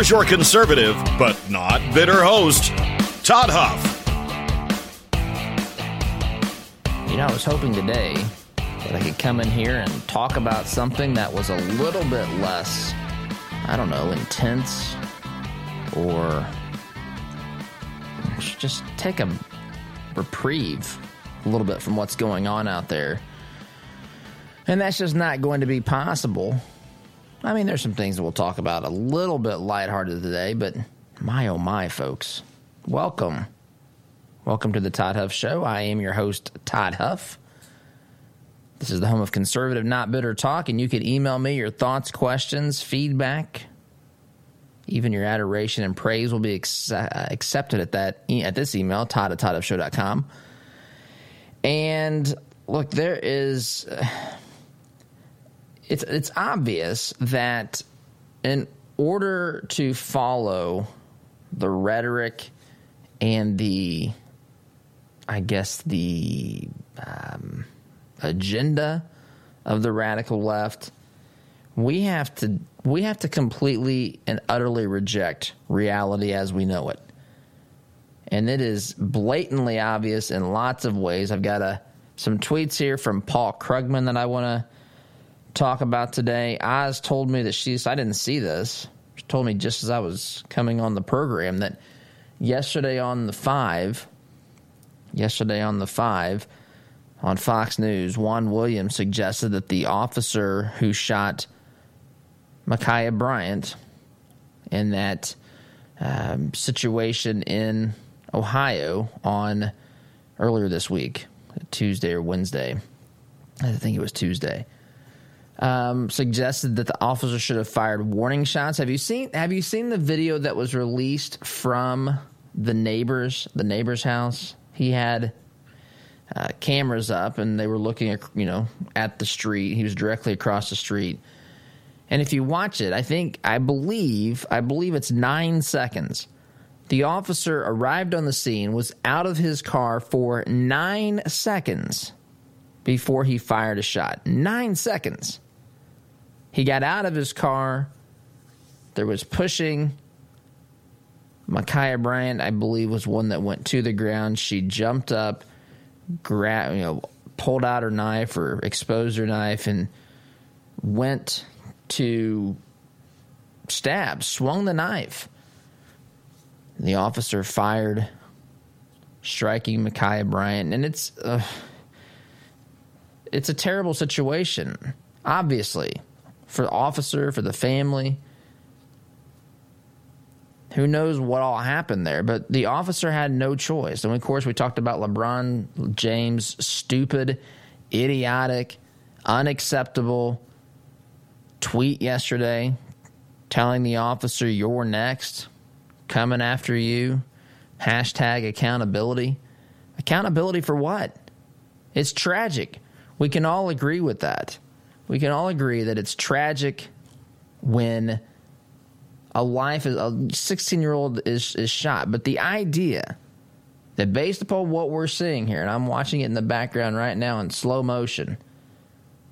Here's your conservative, but not bitter host, Todd Huff. You know, I was hoping today that I could come in here and talk about something that was a little bit less, I don't know, intense or just take a reprieve a little bit from what's going on out there. And that's just not going to be possible I mean, there's some things that we'll talk about a little bit lighthearted today, but my oh my, folks. Welcome. Welcome to the Todd Huff Show. I am your host, Todd Huff. This is the home of conservative, not bitter talk, and you can email me your thoughts, questions, feedback, even your adoration and praise will be ex- accepted at that at this email, todd at toddhuffshow.com. And look, there is. Uh, it's it's obvious that in order to follow the rhetoric and the I guess the um, agenda of the radical left, we have to we have to completely and utterly reject reality as we know it. And it is blatantly obvious in lots of ways. I've got a, some tweets here from Paul Krugman that I want to talk about today. Oz told me that she's, I didn't see this. She told me just as I was coming on the program that yesterday on the five, yesterday on the five, on Fox News, Juan Williams suggested that the officer who shot Ma'Khia Bryant in that um, situation in Ohio on earlier this week, Tuesday or Wednesday. I think it was Tuesday um, suggested that the officer should have fired warning shots. Have you seen Have you seen the video that was released from the neighbors the neighbor's house? He had uh, cameras up, and they were looking at you know at the street. He was directly across the street. And if you watch it, I think I believe I believe it's nine seconds. The officer arrived on the scene, was out of his car for nine seconds before he fired a shot. Nine seconds. He got out of his car. There was pushing. Ma'Khia Bryant, I believe, was one that went to the ground. She jumped up, grabbed, you know, pulled out her knife or exposed her knife, and went to stab, swung the knife. The officer fired, striking Ma'Khia Bryant, and it's uh, it's a terrible situation. Obviously, for the officer, for the family. Who knows what all happened there? But the officer had no choice. And of course, we talked about LeBron James' stupid, idiotic, unacceptable tweet yesterday telling the officer, You're next, coming after you. Hashtag accountability. Accountability for what? It's tragic. We can all agree with that we can all agree that it's tragic when a life a 16 year old is is shot. But the idea that based upon what we're seeing here and i'm watching it in the background right now in slow motion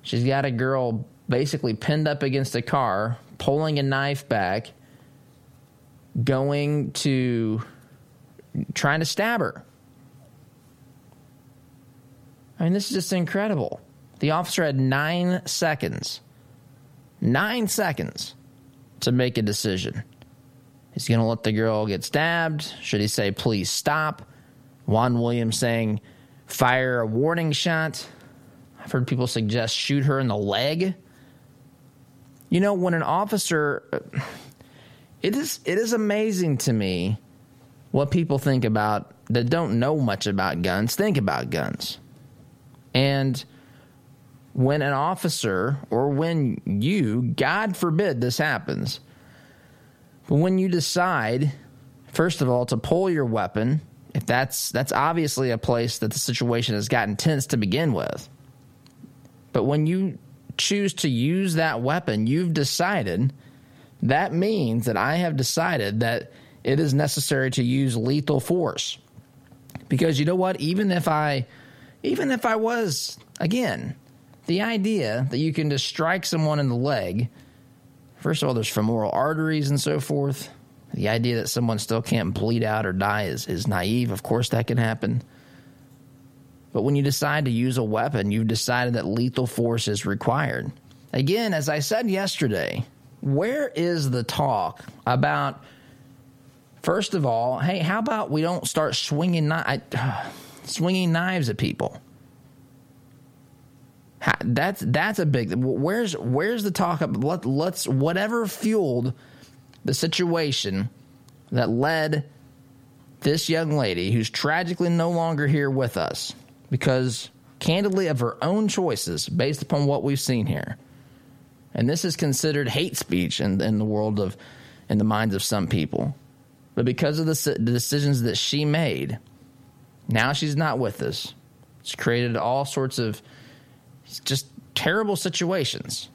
she's got a girl basically pinned up against a car pulling a knife back going to trying to stab her. I mean this is just incredible the officer had nine seconds, nine seconds to make a decision. He's going to let the girl get stabbed? Should he say, please stop? Juan Williams saying, fire a warning shot. I've heard people suggest shoot her in the leg. You know, when an officer, uh, it is it is amazing to me what people think about that don't know much about guns think about guns. And when an officer or when you, God forbid this happens, but when you decide first of all, to pull your weapon, if that's that's obviously a place that the situation has gotten tense to begin with. But when you choose to use that weapon, you've decided that means that I have decided that it is necessary to use lethal force. Because you know what, even if I even if I was again, the idea that you can just strike someone in the leg, first of all, there's femoral arteries and so forth. The idea that someone still can't bleed out or die is, is naive. Of course, that can happen. But when you decide to use a weapon, you've decided that lethal force is required. Again, as I said yesterday, where is the talk about, first of all, hey, how about we don't start swinging, swinging knives at people? That's that's a big. Where's where's the talk? Of, let, let's whatever fueled the situation that led this young lady, who's tragically no longer here with us, because candidly of her own choices based upon what we've seen here. And this is considered hate speech in, in the world of, in the minds of some people. But because of the, the decisions that she made, now she's not with us. It's created all sorts of just terrible situations,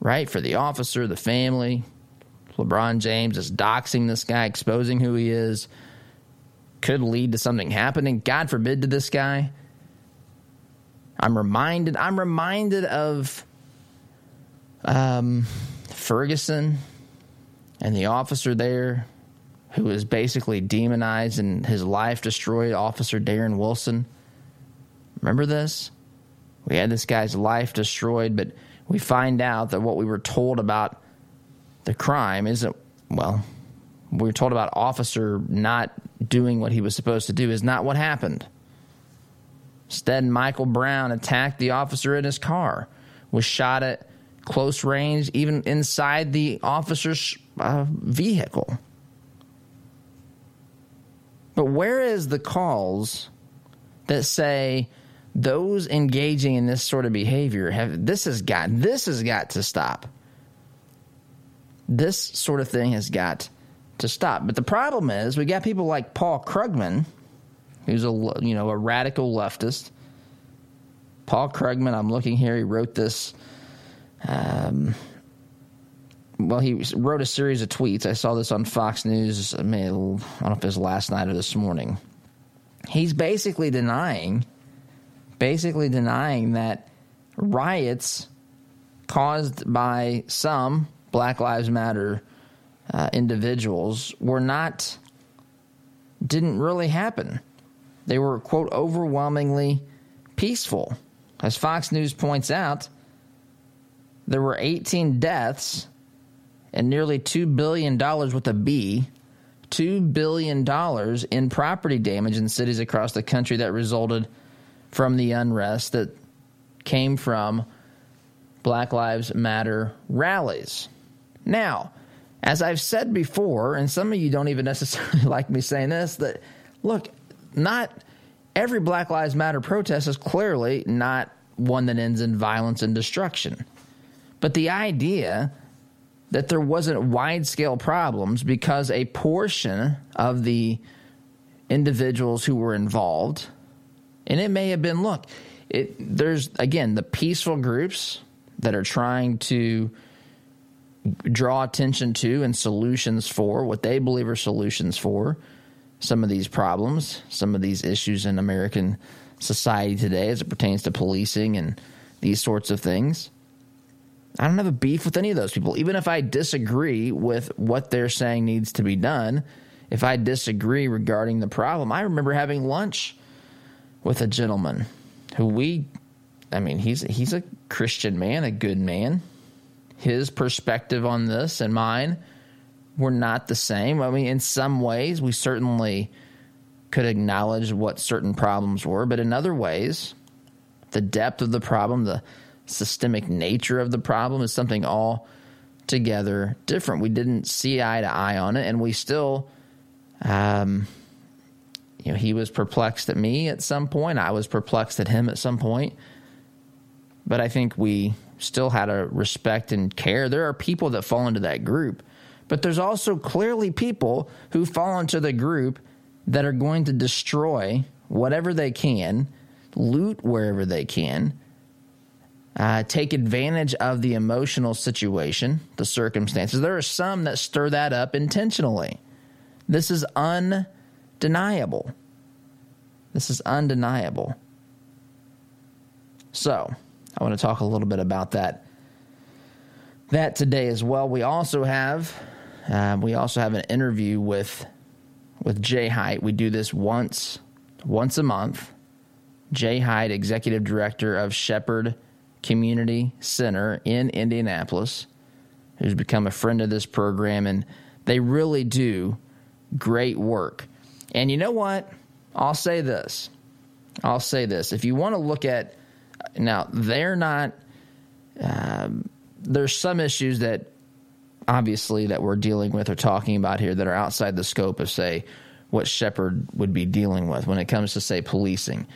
right? For the officer, the family. LeBron James is doxing this guy, exposing who he is. Could lead to something happening. God forbid to this guy. I'm reminded. I'm reminded of um, Ferguson and the officer there, who was basically demonized and his life destroyed. Officer Darren Wilson. Remember this? We had this guy's life destroyed, but we find out that what we were told about the crime isn't well. We were told about officer not doing what he was supposed to do is not what happened. Instead, Michael Brown attacked the officer in his car, was shot at close range, even inside the officer's uh, vehicle. But where is the calls that say those engaging in this sort of behavior have this has got this has got to stop. This sort of thing has got to stop. But the problem is we got people like Paul Krugman who's a you know a radical leftist. Paul Krugman, I'm looking here. He wrote this. Um, well, he wrote a series of tweets. I saw this on Fox News. I, mean, I don't know if it was last night or this morning. He's basically denying, basically denying that riots caused by some Black Lives Matter uh, individuals were not didn't really happen. They were, quote, overwhelmingly peaceful. As Fox News points out, there were 18 deaths and nearly $2 billion with a B, $2 billion in property damage in cities across the country that resulted from the unrest that came from Black Lives Matter rallies. Now, as I've said before, and some of you don't even necessarily like me saying this, that look, not every Black Lives Matter protest is clearly not one that ends in violence and destruction. But the idea that there wasn't wide scale problems because a portion of the individuals who were involved, and it may have been, look, it, there's again the peaceful groups that are trying to draw attention to and solutions for what they believe are solutions for some of these problems, some of these issues in American society today as it pertains to policing and these sorts of things. I don't have a beef with any of those people. Even if I disagree with what they're saying needs to be done, if I disagree regarding the problem, I remember having lunch with a gentleman who we I mean, he's he's a Christian man, a good man. His perspective on this and mine were not the same. I mean, in some ways, we certainly could acknowledge what certain problems were, but in other ways, the depth of the problem, the systemic nature of the problem is something all together different. We didn't see eye to eye on it, and we still, um, you know, he was perplexed at me at some point. I was perplexed at him at some point. But I think we still had a respect and care. There are people that fall into that group But there's also clearly people who fall into the group that are going to destroy whatever they can, loot wherever they can, uh, take advantage of the emotional situation, the circumstances. There are some that stir that up intentionally. This is undeniable. This is undeniable. So, I want to talk a little bit about that that today as well. We also have uh, we also have an interview with with Jay Height. We do this once once a month. Jay Height, executive director of Shepherd Community Center in Indianapolis, who's become a friend of this program, and they really do great work. And you know what? I'll say this. I'll say this. If you want to look at now, they're not. Um, there's some issues that obviously that we're dealing with or talking about here that are outside the scope of say what Shepherd would be dealing with when it comes to say policing.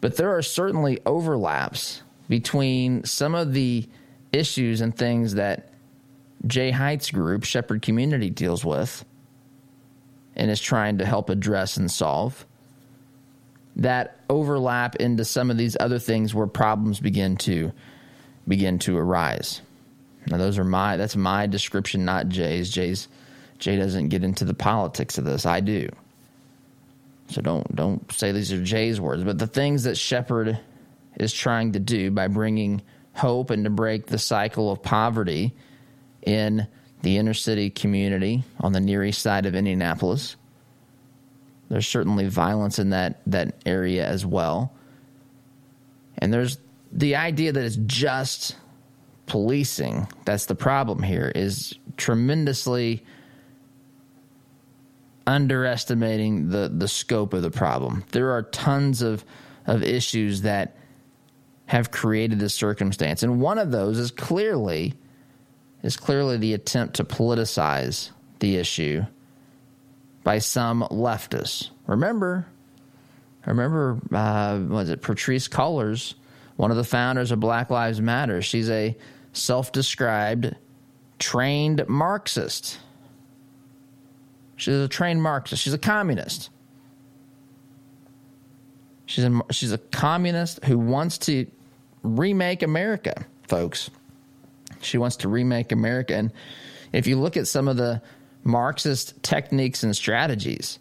But there are certainly overlaps between some of the issues and things that Jay Height's group, Shepherd Community, deals with and is trying to help address and solve that overlap into some of these other things where problems begin to begin to arise. Now those are my that's my description, not Jay's. Jay's Jay doesn't get into the politics of this. I do. So don't don't say these are Jay's words, but the things that Shepherd is trying to do by bringing hope and to break the cycle of poverty in the inner city community on the near east side of Indianapolis. There's certainly violence in that that area as well. And there's the idea that it's just policing that's the problem here is tremendously underestimating the the scope of the problem. There are tons of of issues that have created this circumstance, and one of those is clearly is clearly the attempt to politicize the issue by some leftists. Remember, remember, uh, was it Patrisse Cullors, one of the founders of Black Lives Matter? She's a self-described trained Marxist. She's a trained Marxist. She's a communist. She's a, she's a communist who wants to remake America, folks. She wants to remake America. And if you look at some of the Marxist techniques and strategies,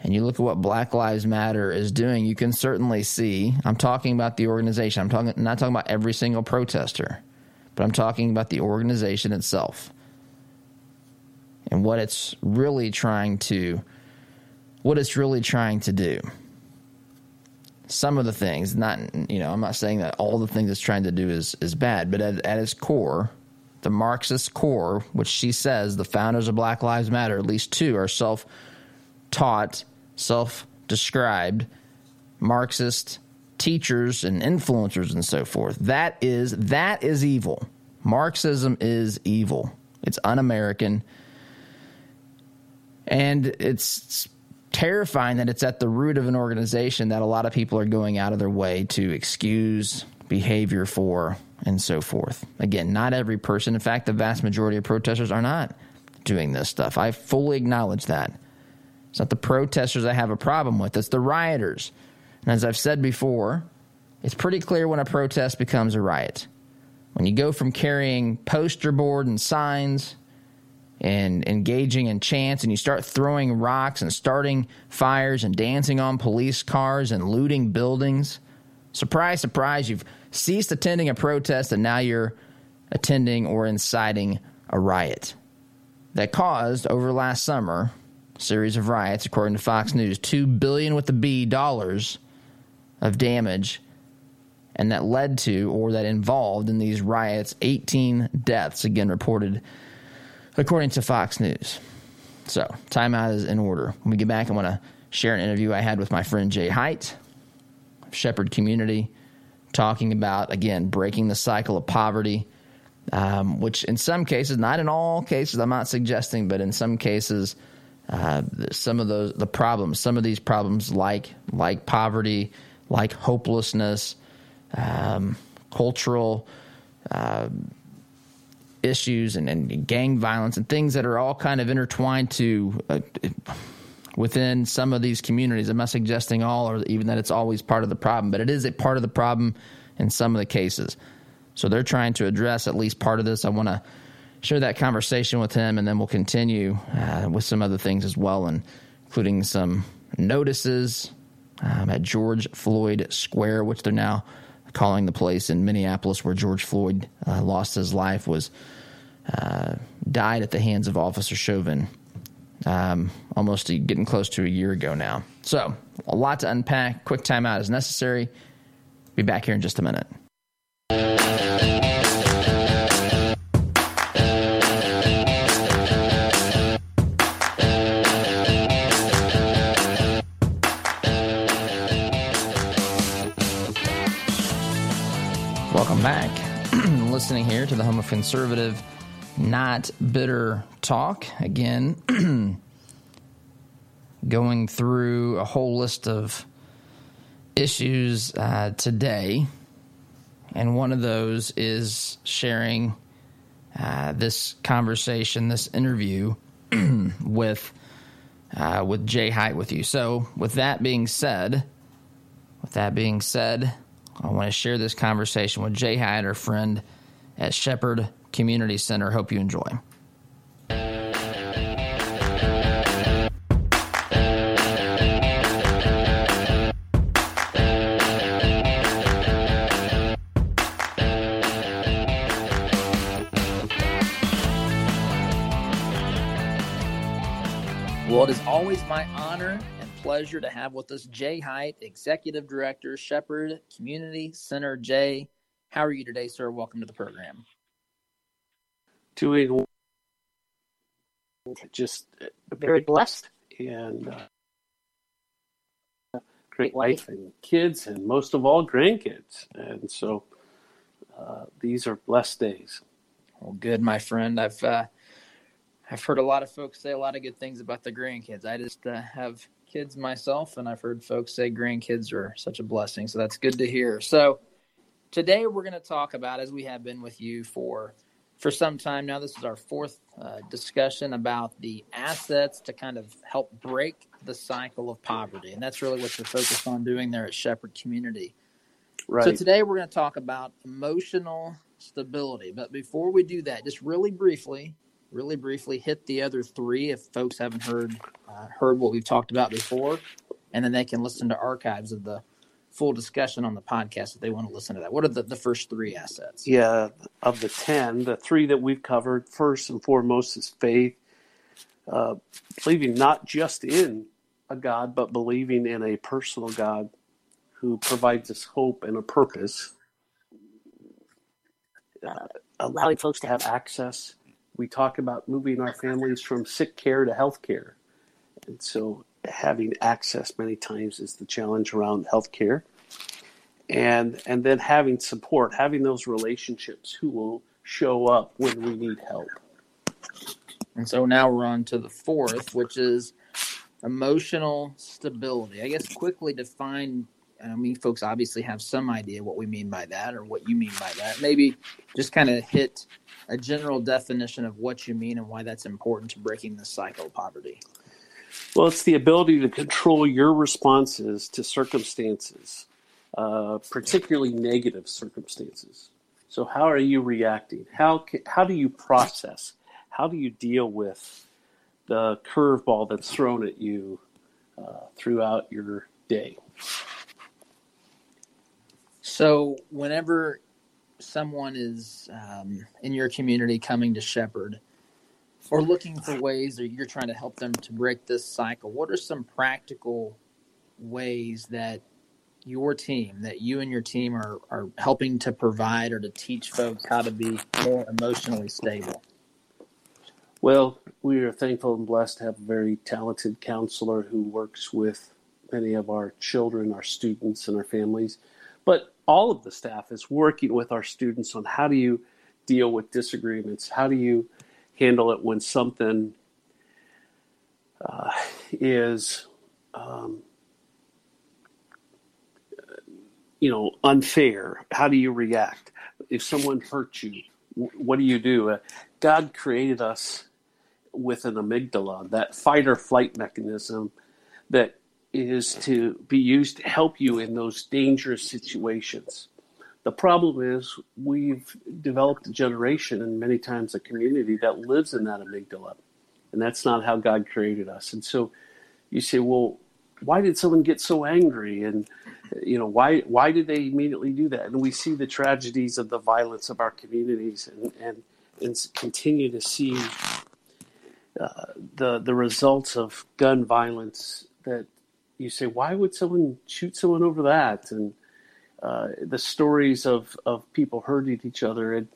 and you look at what Black Lives Matter is doing, you can certainly see. I'm talking about the organization. I'm talking not talking about every single protester, but I'm talking about the organization itself and what it's really trying to what it's really trying to do. Some of the things, not you know, I'm not saying that all the things it's trying to do is is bad, but at, at its core, the Marxist core, which she says the founders of Black Lives Matter, at least two, are self taught, self described Marxist teachers and influencers and so forth. That is that is evil. Marxism is evil. It's un-American. And it's terrifying that it's at the root of an organization that a lot of people are going out of their way to excuse behavior for and so forth. Again, not every person. In fact, the vast majority of protesters are not doing this stuff. I fully acknowledge that. It's not the protesters I have a problem with, it's the rioters. And as I've said before, it's pretty clear when a protest becomes a riot. When you go from carrying poster board and signs and engaging in chants and you start throwing rocks and starting fires and dancing on police cars and looting buildings, surprise, surprise, you've ceased attending a protest and now you're attending or inciting a riot that caused over last summer series of riots according to Fox News 2 billion with the B dollars of damage and that led to or that involved in these riots 18 deaths again reported according to Fox News. So, timeout is in order. When we get back, I want to share an interview I had with my friend Jay Height, Shepherd Community talking about, again, breaking the cycle of poverty, um, which in some cases, not in all cases, I'm not suggesting, but in some cases, uh, some of those the problems, some of these problems like like poverty, like hopelessness, um, cultural uh, issues and, and gang violence and things that are all kind of intertwined to uh, within some of these communities. I'm not suggesting all or even that it's always part of the problem, but it is a part of the problem in some of the cases. So they're trying to address at least part of this. I want to share that conversation with him, and then we'll continue uh, with some other things as well, and including some notices um, at George Floyd Square, which they're now calling the place in Minneapolis where George Floyd uh, lost his life, was uh, died at the hands of Officer Chauvin. Um, almost a, getting close to a year ago now. So, a lot to unpack. Quick timeout is necessary. Be back here in just a minute. Welcome back. Listening here to the home of conservative, not bitter talk. Again, going through a whole list of issues uh, today. And one of those is sharing uh, this conversation, this interview with uh, with Jay Height with you. So, with that being said, with that being said, I want to share this conversation with Jay Height, our friend at Shepherd Community Center. Hope you enjoy. Well, it is always my honor and pleasure to have with us Jay Height, Executive Director, Shepherd Community Center. Jay, how are you today, sir? Welcome to the program. Doing just very blessed and uh, great wife and kids, and most of all, grandkids. And so uh, these are blessed days. Well, good, my friend. I've uh, I've heard a lot of folks say a lot of good things about the grandkids. I just uh, have kids myself, and I've heard folks say grandkids are such a blessing. So that's good to hear. So today we're going to talk about, as we have been with you for for some time now. This is our fourth uh, discussion about the assets to kind of help break the cycle of poverty, and that's really what you're focused on doing there at Shepherd Community. Right. So today we're going to talk about emotional stability. But before we do that, just really briefly, really briefly hit the other three if folks haven't heard uh, heard what we've talked about before, and then they can listen to archives of the full discussion on the podcast if they want to listen to that. What are the, the first three assets? Yeah, of the 10, the three that we've covered, first and foremost is faith, uh, believing not just in a God, but believing in a personal God who provides us hope and a purpose, uh, allowing folks to have access we talk about moving our families from sick care to health care. And so having access many times is the challenge around health care. And and then having support, having those relationships who will show up when we need help. And so now we're on to the fourth, which is emotional stability. I guess quickly define I mean, folks obviously have some idea what we mean by that or what you mean by that. Maybe just kind of hit a general definition of what you mean and why that's important to breaking the cycle of poverty. Well, it's the ability to control your responses to circumstances, uh, particularly negative circumstances. So, how are you reacting? How how do you process? How do you deal with the curveball that's thrown at you uh, throughout your day? So, whenever someone is um, in your community coming to Shepherd or looking for ways or you're trying to help them to break this cycle, what are some practical ways that your team, that you and your team are, are helping to provide or to teach folks how to be more emotionally stable? Well, we are thankful and blessed to have a very talented counselor who works with many of our children, our students, and our families. But all of the staff is working with our students on how do you deal with disagreements? How do you handle it when something uh, is, um, you know, unfair? How do you react? If someone hurts you, what do you do? Uh, God created us with an amygdala, that fight or flight mechanism that is to be used to help you in those dangerous situations. The problem is we've developed a generation and many times a community that lives in that amygdala. And that's not how God created us. And so you say, well, why did someone get so angry? And you know, why why did they immediately do that? And we see the tragedies of the violence of our communities and and, and continue to see uh, the the results of gun violence that you say, why would someone shoot someone over that? And uh, the stories of, of people hurting each other, and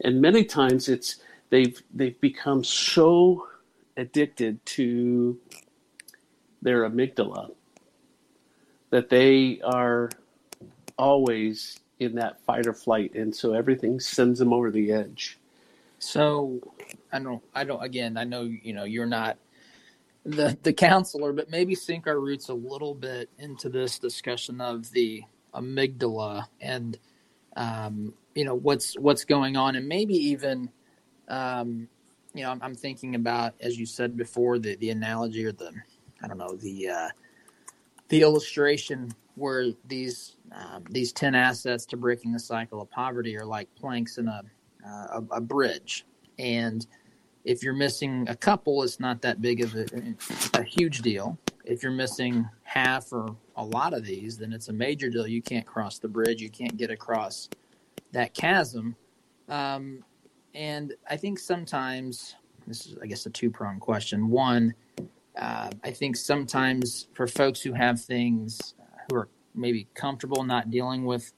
and many times it's they've they've become so addicted to their amygdala that they are always in that fight or flight, and so everything sends them over the edge. So I don't I don't again I know you know you're not the the counselor, but maybe sink our roots a little bit into this discussion of the amygdala and um, you know what's what's going on, and maybe even um, you know I'm, I'm, thinking about as you said before the the analogy or the I don't know the uh, the illustration where these um, these ten assets to breaking the cycle of poverty are like planks in a uh, a, a bridge and if you're missing a couple, it's not that big of a, a huge deal. If you're missing half or a lot of these, then it's a major deal. You can't cross the bridge. You can't get across that chasm. Um, and I think sometimes this is, I guess, a two pronged question. One, uh, I think sometimes for folks who have things who are maybe comfortable not dealing with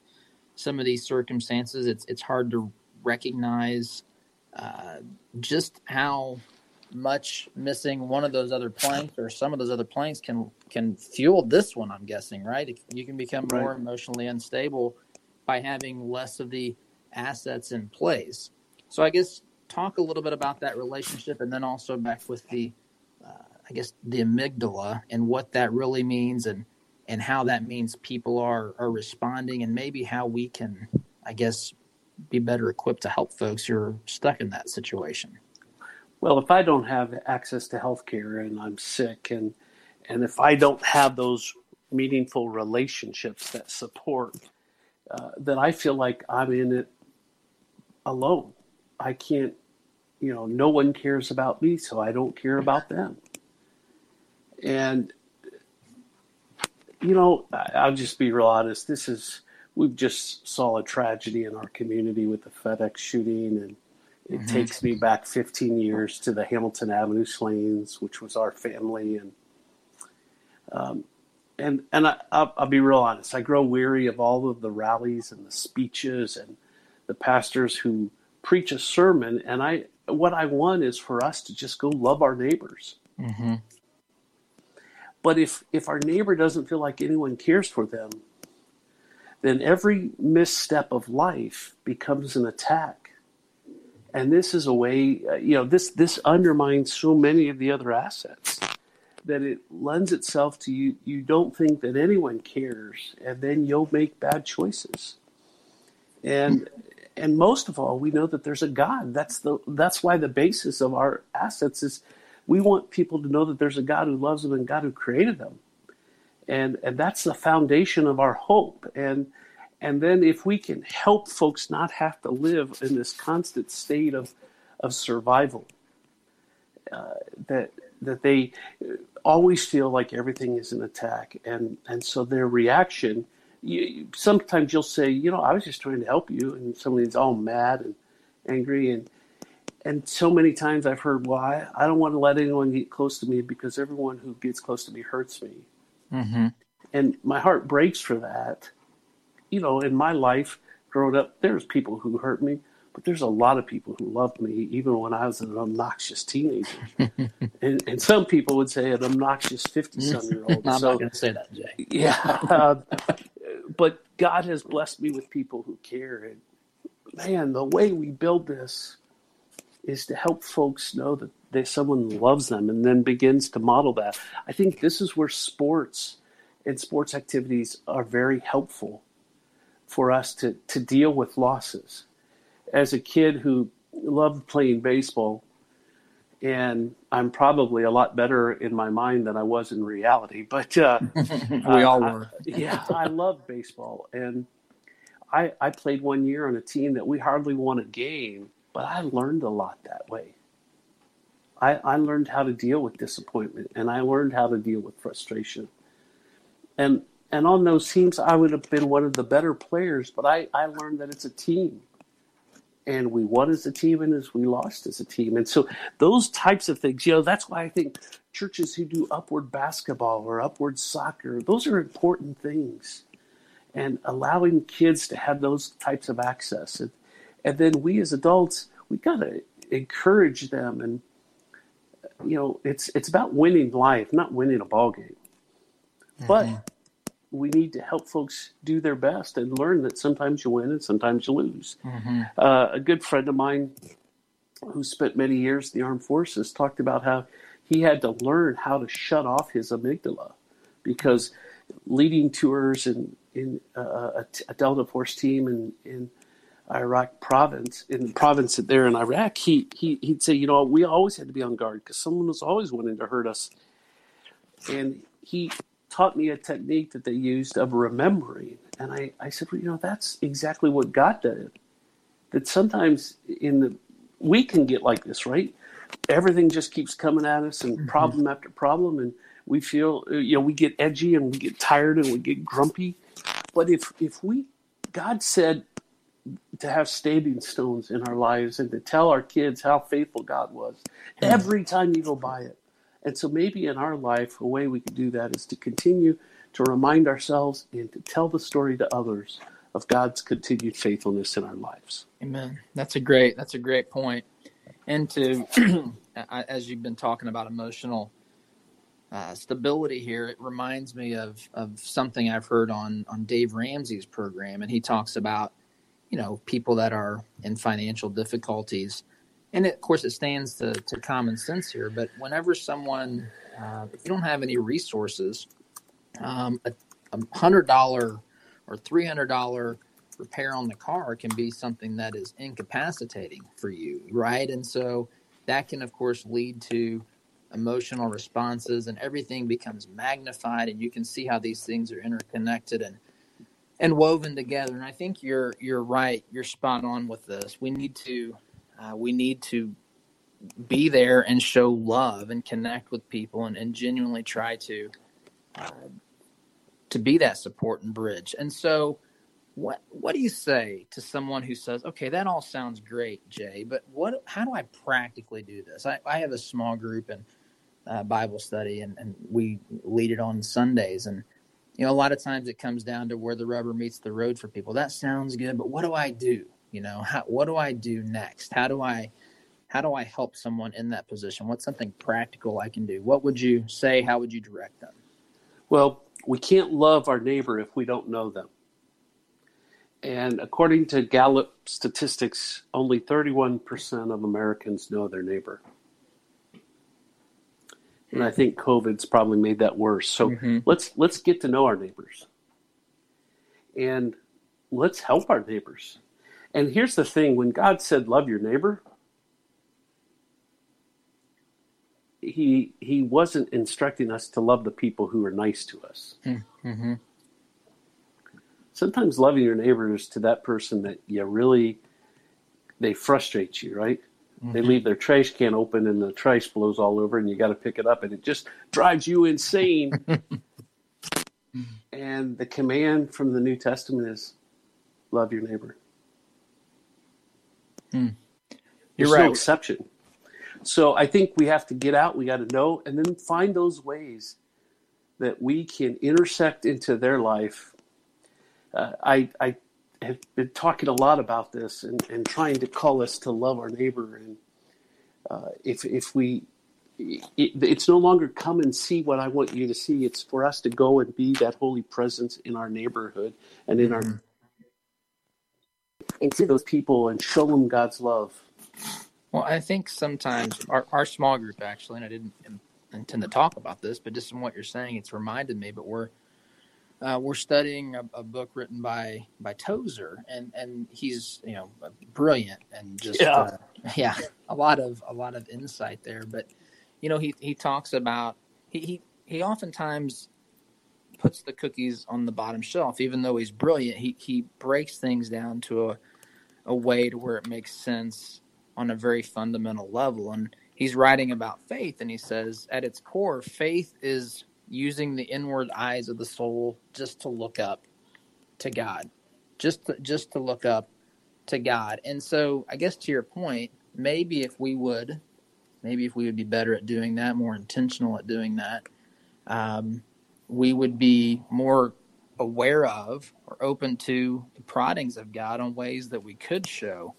some of these circumstances, it's it's hard to recognize uh, just how much missing one of those other planks or some of those other planks can can fuel this one i'm guessing right you can become right. more emotionally unstable by having less of the assets in place so i guess talk a little bit about that relationship and then also back with the uh, i guess the amygdala and what that really means and and how that means people are are responding and maybe how we can i guess be better equipped to help folks who are stuck in that situation? Well, if I don't have access to health care and I'm sick and and if I don't have those meaningful relationships that support, uh, I feel like I'm in it alone. I can't, you know, no one cares about me, so I don't care about them. And, you know, I'll just be real honest. This is we've just saw a tragedy in our community with the FedEx shooting, and it mm-hmm. takes me back 15 years to the Hamilton Avenue slayings, which was our family, and um, and and I, I'll, I'll be real honest. I grow weary of all of the rallies and the speeches and the pastors who preach a sermon, and I what I want is for us to just go love our neighbors. Mm-hmm. But if if our neighbor doesn't feel like anyone cares for them, then every misstep of life becomes an attack. And this is a way, uh, you know, this, this undermines so many of the other assets that it lends itself to you. You don't think that anyone cares, and then you'll make bad choices. And and most of all, we know that there's a God. That's the that's why the basis of our assets is we want people to know that there's a God who loves them and God who created them and and that's the foundation of our hope and and then if we can help folks not have to live in this constant state of of survival uh, that that they always feel like everything is an attack and and so their reaction you, sometimes you'll say you know i was just trying to help you and somebody's all mad and angry and and so many times i've heard well I, I don't want to let anyone get close to me because everyone who gets close to me hurts me Mm-hmm. And my heart breaks for that. You know, in my life growing up, there's people who hurt me, but there's a lot of people who loved me even when I was an obnoxious teenager. and, and, some people would say an obnoxious 50 some year old. I'm so, not going to say that, Jay. Yeah. Uh, but God has blessed me with people who care. And man, the way we build this is to help folks know that they, someone loves them and then begins to model that. I think this is where sports and sports activities are very helpful for us to, to deal with losses. as a kid who loved playing baseball, and I'm probably a lot better in my mind than I was in reality. But uh, we all I- were. yeah, I love baseball, and I I played one year on a team that we hardly won a game, but I learned a lot that way. I, I learned how to deal with disappointment, and I learned how to deal with frustration. And and on those teams, I would have been one of the better players, but I, I learned that it's a team and we won as a team and as we lost as a team. And so those types of things, you know, that's why I think churches who do upward basketball or upward soccer, those are important things. And allowing kids to have those types of access. And, and then we as adults, we got to encourage them. And, you know, it's, it's about winning life, not winning a ball game. But mm-hmm. We need to help folks do their best and learn that sometimes you win and sometimes you lose. Uh, a good friend of mine who spent many years in the armed forces talked about how he had to learn how to shut off his amygdala because leading tours in in uh, a, a Delta Force team in in Iraq province in the province there in Iraq, he he he'd say, you know, we always had to be on guard because someone was always wanting to hurt us, and he taught me a technique that they used of remembering, and I I said, well, you know, that's exactly what God did. That sometimes in the we can get like this, right? Everything just keeps coming at us and problem after problem, and we feel, uh, you know, we get edgy and we get tired and we get grumpy. But if if we, God said to have standing stones in our lives and to tell our kids how faithful God was every time you go by it. And so maybe in our life, a way we could do that is to continue to remind ourselves and to tell the story to others of God's continued faithfulness in our lives. Amen. That's a great. That's a great point. And to, as you've been talking about emotional uh, stability here, it reminds me of of something I've heard on on Dave Ramsey's program, and he talks about, you know, people that are in financial difficulties, and of course it stands to, to common sense here. But whenever someone, uh, if you don't have any resources, um, a, a hundred dollar or three hundred dollar repair on the car can be something that is incapacitating for you, right? And so that can, of course, lead to emotional responses, and everything becomes magnified, and you can see how these things are interconnected and and woven together. And I think you're you're right. You're spot on with this. We need to uh, we need to be there and show love and connect with people and, and genuinely try to uh, to be that support and bridge. And so what what do you say to someone who says, "Okay, that all sounds great, Jay, but what? How do I practically do this?" I, I have a small group and uh, Bible study, and, and we lead it on Sundays, and you know, a lot of times it comes down to where the rubber meets the road for people. That sounds good, but what do I do? You know, how, what do I do next? How do I how do I help someone in that position? What's something practical I can do? What would you say? How would you direct them? Well, we can't love our neighbor if we don't know them. And according to Gallup statistics, only 31% of Americans know their neighbor. And I think COVID's probably made that worse. So Mhm. let's let's get to know our neighbors. And let's help our neighbors. And here's the thing, when God said love your neighbor, he he wasn't instructing us to love the people who are nice to us. Mm-hmm. sometimes loving your neighbors to that person that you really they frustrate you right they leave their trash can open and the trash blows all over and you got to pick it up and it just drives you insane and the command from the new testament is love your neighbor You're There's right. no exception so i think we have to get out we got to know and then find those ways that we can intersect into their life uh, I, I have been talking a lot about this and, and trying to call us to love our neighbor. And uh, if, if we, it, it's no longer come and see what I want you to see. It's for us to go and be that holy presence in our neighborhood and in our, into those people and show them God's love. Well, I think sometimes our, our small group actually, and I didn't intend to talk about this, but just from what you're saying, it's reminded me. But we're uh, we're studying a, a, book written by by Tozer, and and he's you know brilliant and just yeah. Uh, yeah a lot of a lot of insight there. But you know he he talks about he he, he oftentimes puts the cookies on the bottom shelf, even though he's brilliant. He he breaks things down to a a way to where it makes sense on a very fundamental level. And he's writing about faith, and he says at its core, faith is using the inward eyes of the soul just to look up to God, just to, just to look up to God. And so, I guess to your point, maybe if we would, maybe if we would be better at doing that, more intentional at doing that, um, we would be more aware of or open to the proddings of God on ways that we could show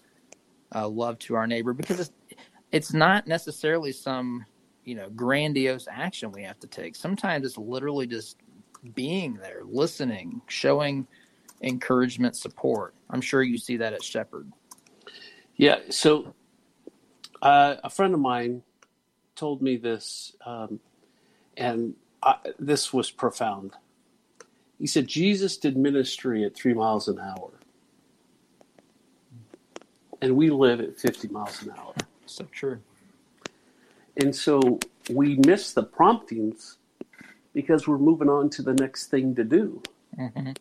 uh, love to our neighbor because it's, it's not necessarily some you know grandiose action we have to take. Sometimes it's literally just being there listening showing encouragement support. I'm sure you see that at shepherd. Yeah so uh, a friend of mine told me this um, and I, this was profound he said jesus did ministry at three miles an hour and we live at 50 miles an hour so true and so we miss the promptings because we're moving on to the next thing to do. Mm-hmm.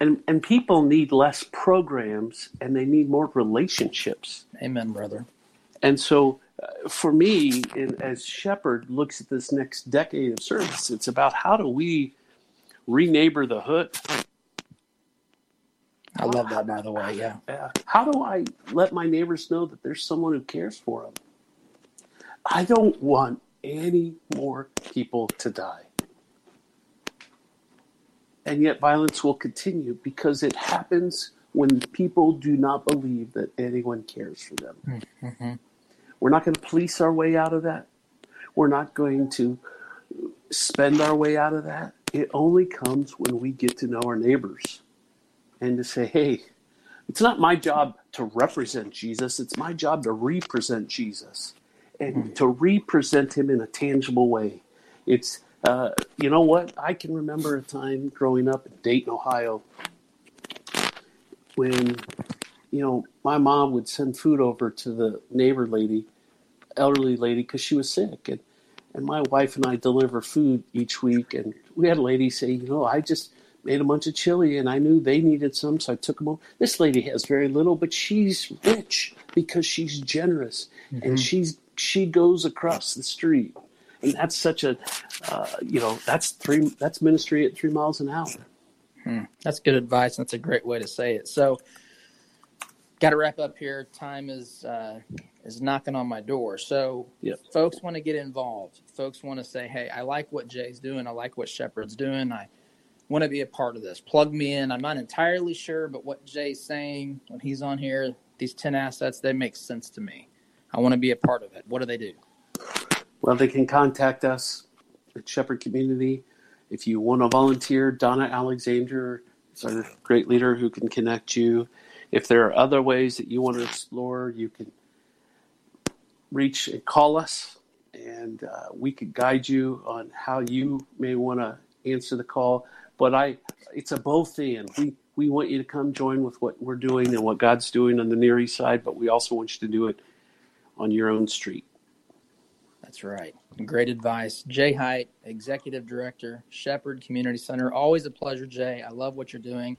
And, and people need less programs and they need more relationships. Amen, brother. And so uh, for me, in, as Shepherd looks at this next decade of service, it's about how do we re-neighbor the hood? I love that, by the way. Yeah. Uh, how do I let my neighbors know that there's someone who cares for them? I don't want any more people to die. And yet, violence will continue because it happens when people do not believe that anyone cares for them. Mm-hmm. We're not going to police our way out of that. We're not going to spend our way out of that. It only comes when we get to know our neighbors and to say, hey, it's not my job to represent Jesus, it's my job to represent Jesus and to represent him in a tangible way. It's, uh, you know what? I can remember a time growing up in Dayton, Ohio, when, you know, my mom would send food over to the neighbor lady, elderly lady, because she was sick. And, and my wife and I deliver food each week. And we had a lady say, you know, I just made a bunch of chili and I knew they needed some, so I took them over. This lady has very little, but she's rich because she's generous mm-hmm. and she's she goes across the street, and that's such a, uh, you know, that's three. That's ministry at three miles an hour. Hmm. That's good advice. That's a great way to say it. So, got to wrap up here. Time is uh, is knocking on my door. So, yep. folks want to get involved. Folks want to say, "Hey, I like what Jay's doing. I like what Shepherd's doing. I want to be a part of this. Plug me in. I'm not entirely sure, but what Jay's saying when he's on here, these ten assets, they make sense to me. I want to be a part of it. What do they do? Well, they can contact us at Shepherd Community. If you want to volunteer, Donna Alexander is our great leader who can connect you. If there are other ways that you want to explore, you can reach and call us, and uh, we could guide you on how you may want to answer the call. But I, it's a both and. We we want you to come join with what we're doing and what God's doing on the Near East Side, but we also want you to do it on your own street. That's right. Great advice. Jay Height, Executive Director, Shepherd Community Center. Always a pleasure, Jay. I love what you're doing.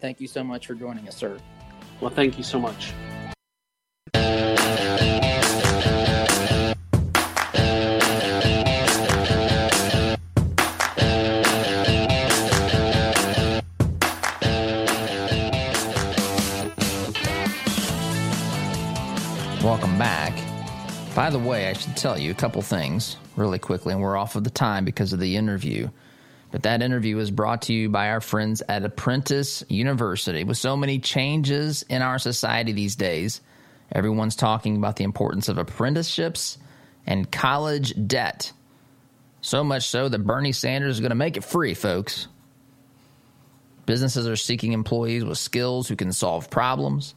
Thank you so much for joining us, sir. Well, thank you so much. Welcome back. By the way, I should tell you a couple things really quickly, and we're off of the time because of the interview. But that interview was brought to you by our friends at Apprentice University. With so many changes in our society these days, everyone's talking about the importance of apprenticeships and college debt. So much so that Bernie Sanders is going to make it free, folks. Businesses are seeking employees with skills who can solve problems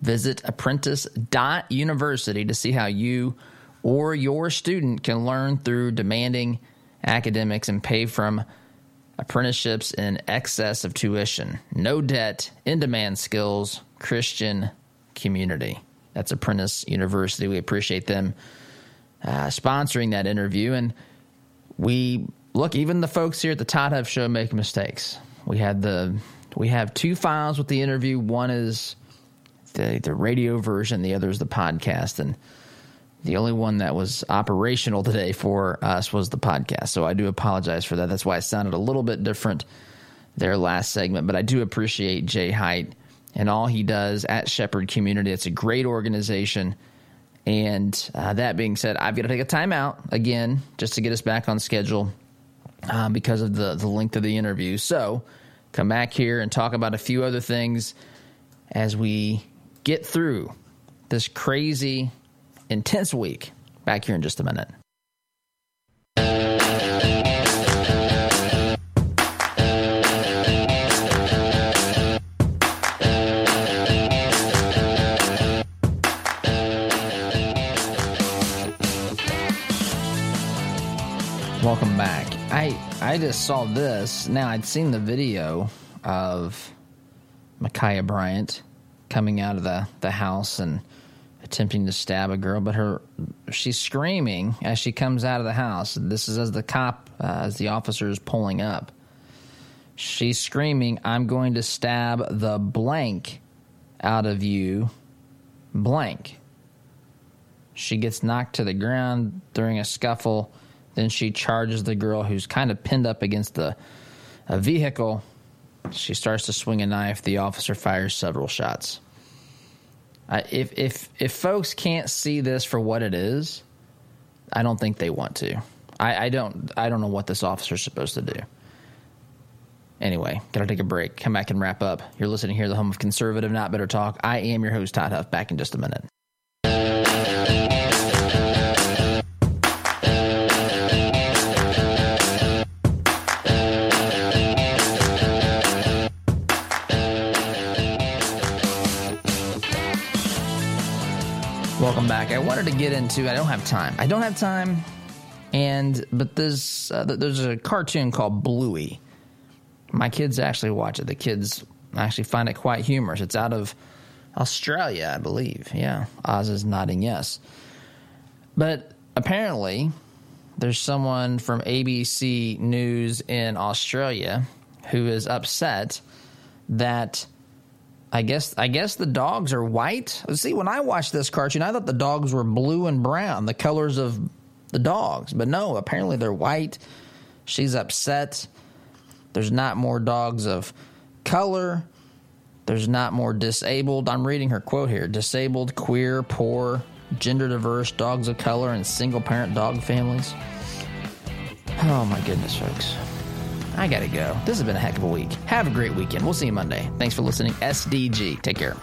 Visit apprentice.university to see how you or your student can learn through demanding academics and pay from apprenticeships in excess of tuition, no debt, in demand skills, Christian community. That's Apprentice University. We appreciate them uh, sponsoring that interview. And we look, even the folks here at the Todd Huff Show make mistakes. We had the we have two files with the interview. One is the the radio version, the other is the podcast, and the only one that was operational today for us was the podcast. So I do apologize for that. That's why it sounded a little bit different their last segment, but I do appreciate Jay Height and all he does at Shepherd Community. It's a great organization. And uh, that being said, I've got to take a timeout again just to get us back on schedule uh, because of the, the length of the interview. So come back here and talk about a few other things as we get through this crazy intense week. Back here in just a minute. Welcome back. I I just saw this. Now I'd seen the video of Ma'Khia Bryant coming out of the, the house and attempting to stab a girl, but her she's screaming as she comes out of the house. This is as the cop, uh, as the officer is pulling up. She's screaming, "I'm going to stab the blank out of you, blank." She gets knocked to the ground during a scuffle. Then she charges the girl who's kind of pinned up against the a vehicle. She starts to swing a knife. The officer fires several shots. If if if folks can't see this for what it is, I don't think they want to. I, I don't I don't know what this officer's supposed to do. Anyway, gotta take a break. Come back and wrap up. You're listening here, the home of conservative, not better talk. I am your host, Todd Huff. Back in just a minute. To get into. I don't have time. I don't have time, and but there's uh, there's a cartoon called Bluey. My kids actually watch it. The kids actually find it quite humorous. It's out of Australia, I believe. Yeah, Oz is nodding yes. But apparently, there's someone from ABC News in Australia who is upset that I guess I guess the dogs are white. See, when I watched this cartoon, I thought the dogs were blue and brown, the colors of the dogs. But no, apparently they're white. She's upset. There's not more dogs of color. There's not more disabled. I'm reading her quote here disabled, queer, poor, gender diverse dogs of color, and single parent dog families. Oh my goodness, folks. I gotta go. This has been a heck of a week. Have a great weekend. We'll see you Monday. Thanks for listening. SDG. Take care.